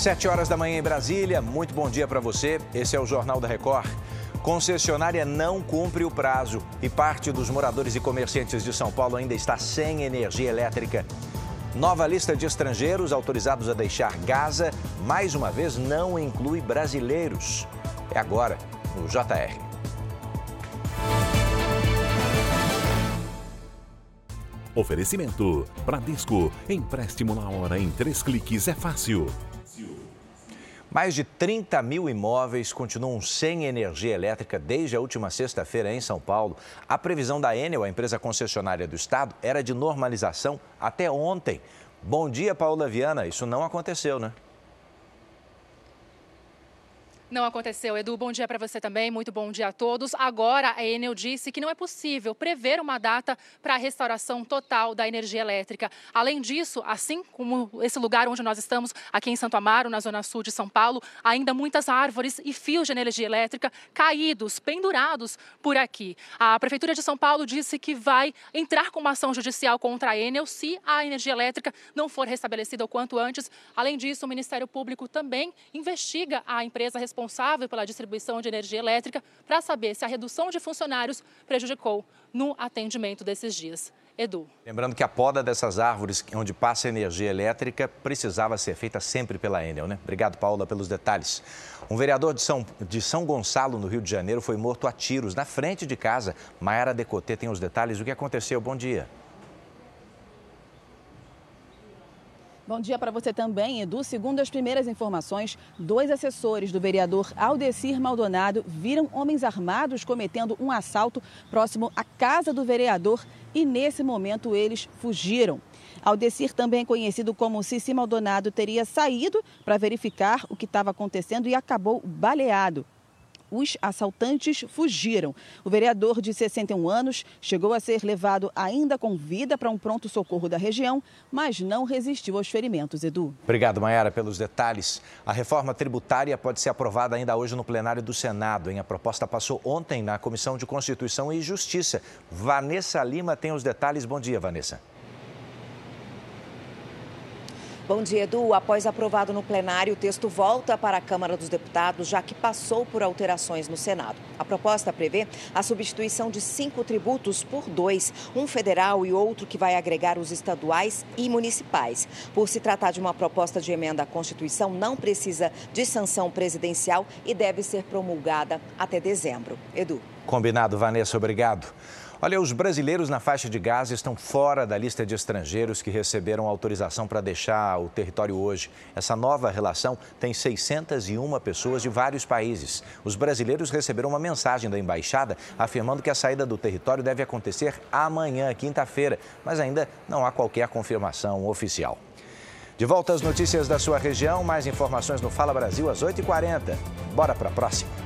Sete horas da manhã em Brasília, muito bom dia para você. Esse é o Jornal da Record. Concessionária não cumpre o prazo e parte dos moradores e comerciantes de São Paulo ainda está sem energia elétrica. Nova lista de estrangeiros autorizados a deixar Gaza, mais uma vez, não inclui brasileiros. É agora, no JR. Oferecimento: Bradesco. Empréstimo na hora em três cliques é fácil. Mais de 30 mil imóveis continuam sem energia elétrica desde a última sexta-feira em São Paulo. A previsão da Enel, a empresa concessionária do estado, era de normalização até ontem. Bom dia, Paula Viana. Isso não aconteceu, né? Não aconteceu, Edu. Bom dia para você também. Muito bom dia a todos. Agora, a Enel disse que não é possível prever uma data para a restauração total da energia elétrica. Além disso, assim como esse lugar onde nós estamos, aqui em Santo Amaro, na zona sul de São Paulo, ainda muitas árvores e fios de energia elétrica caídos, pendurados por aqui. A Prefeitura de São Paulo disse que vai entrar com uma ação judicial contra a Enel se a energia elétrica não for restabelecida o quanto antes. Além disso, o Ministério Público também investiga a empresa responsável responsável pela distribuição de energia elétrica para saber se a redução de funcionários prejudicou no atendimento desses dias. Edu. Lembrando que a poda dessas árvores onde passa energia elétrica precisava ser feita sempre pela Enel, né? Obrigado, Paula, pelos detalhes. Um vereador de São, de São Gonçalo, no Rio de Janeiro, foi morto a tiros na frente de casa. Maiara Decotê tem os detalhes. O que aconteceu? Bom dia. Bom dia para você também, Edu. Segundo as primeiras informações, dois assessores do vereador Aldecir Maldonado viram homens armados cometendo um assalto próximo à casa do vereador e, nesse momento, eles fugiram. Aldecir, também conhecido como Cici Maldonado, teria saído para verificar o que estava acontecendo e acabou baleado os assaltantes fugiram. O vereador de 61 anos chegou a ser levado ainda com vida para um pronto-socorro da região, mas não resistiu aos ferimentos, Edu. Obrigado, Mayara, pelos detalhes. A reforma tributária pode ser aprovada ainda hoje no plenário do Senado. Hein? A proposta passou ontem na Comissão de Constituição e Justiça. Vanessa Lima tem os detalhes. Bom dia, Vanessa. Bom dia, Edu. Após aprovado no plenário, o texto volta para a Câmara dos Deputados, já que passou por alterações no Senado. A proposta prevê a substituição de cinco tributos por dois, um federal e outro que vai agregar os estaduais e municipais. Por se tratar de uma proposta de emenda à Constituição, não precisa de sanção presidencial e deve ser promulgada até dezembro. Edu. Combinado, Vanessa. Obrigado. Olha, os brasileiros na faixa de Gaza estão fora da lista de estrangeiros que receberam autorização para deixar o território hoje. Essa nova relação tem 601 pessoas de vários países. Os brasileiros receberam uma mensagem da embaixada afirmando que a saída do território deve acontecer amanhã, quinta-feira, mas ainda não há qualquer confirmação oficial. De volta às notícias da sua região, mais informações no Fala Brasil às 8h40. Bora para a próxima.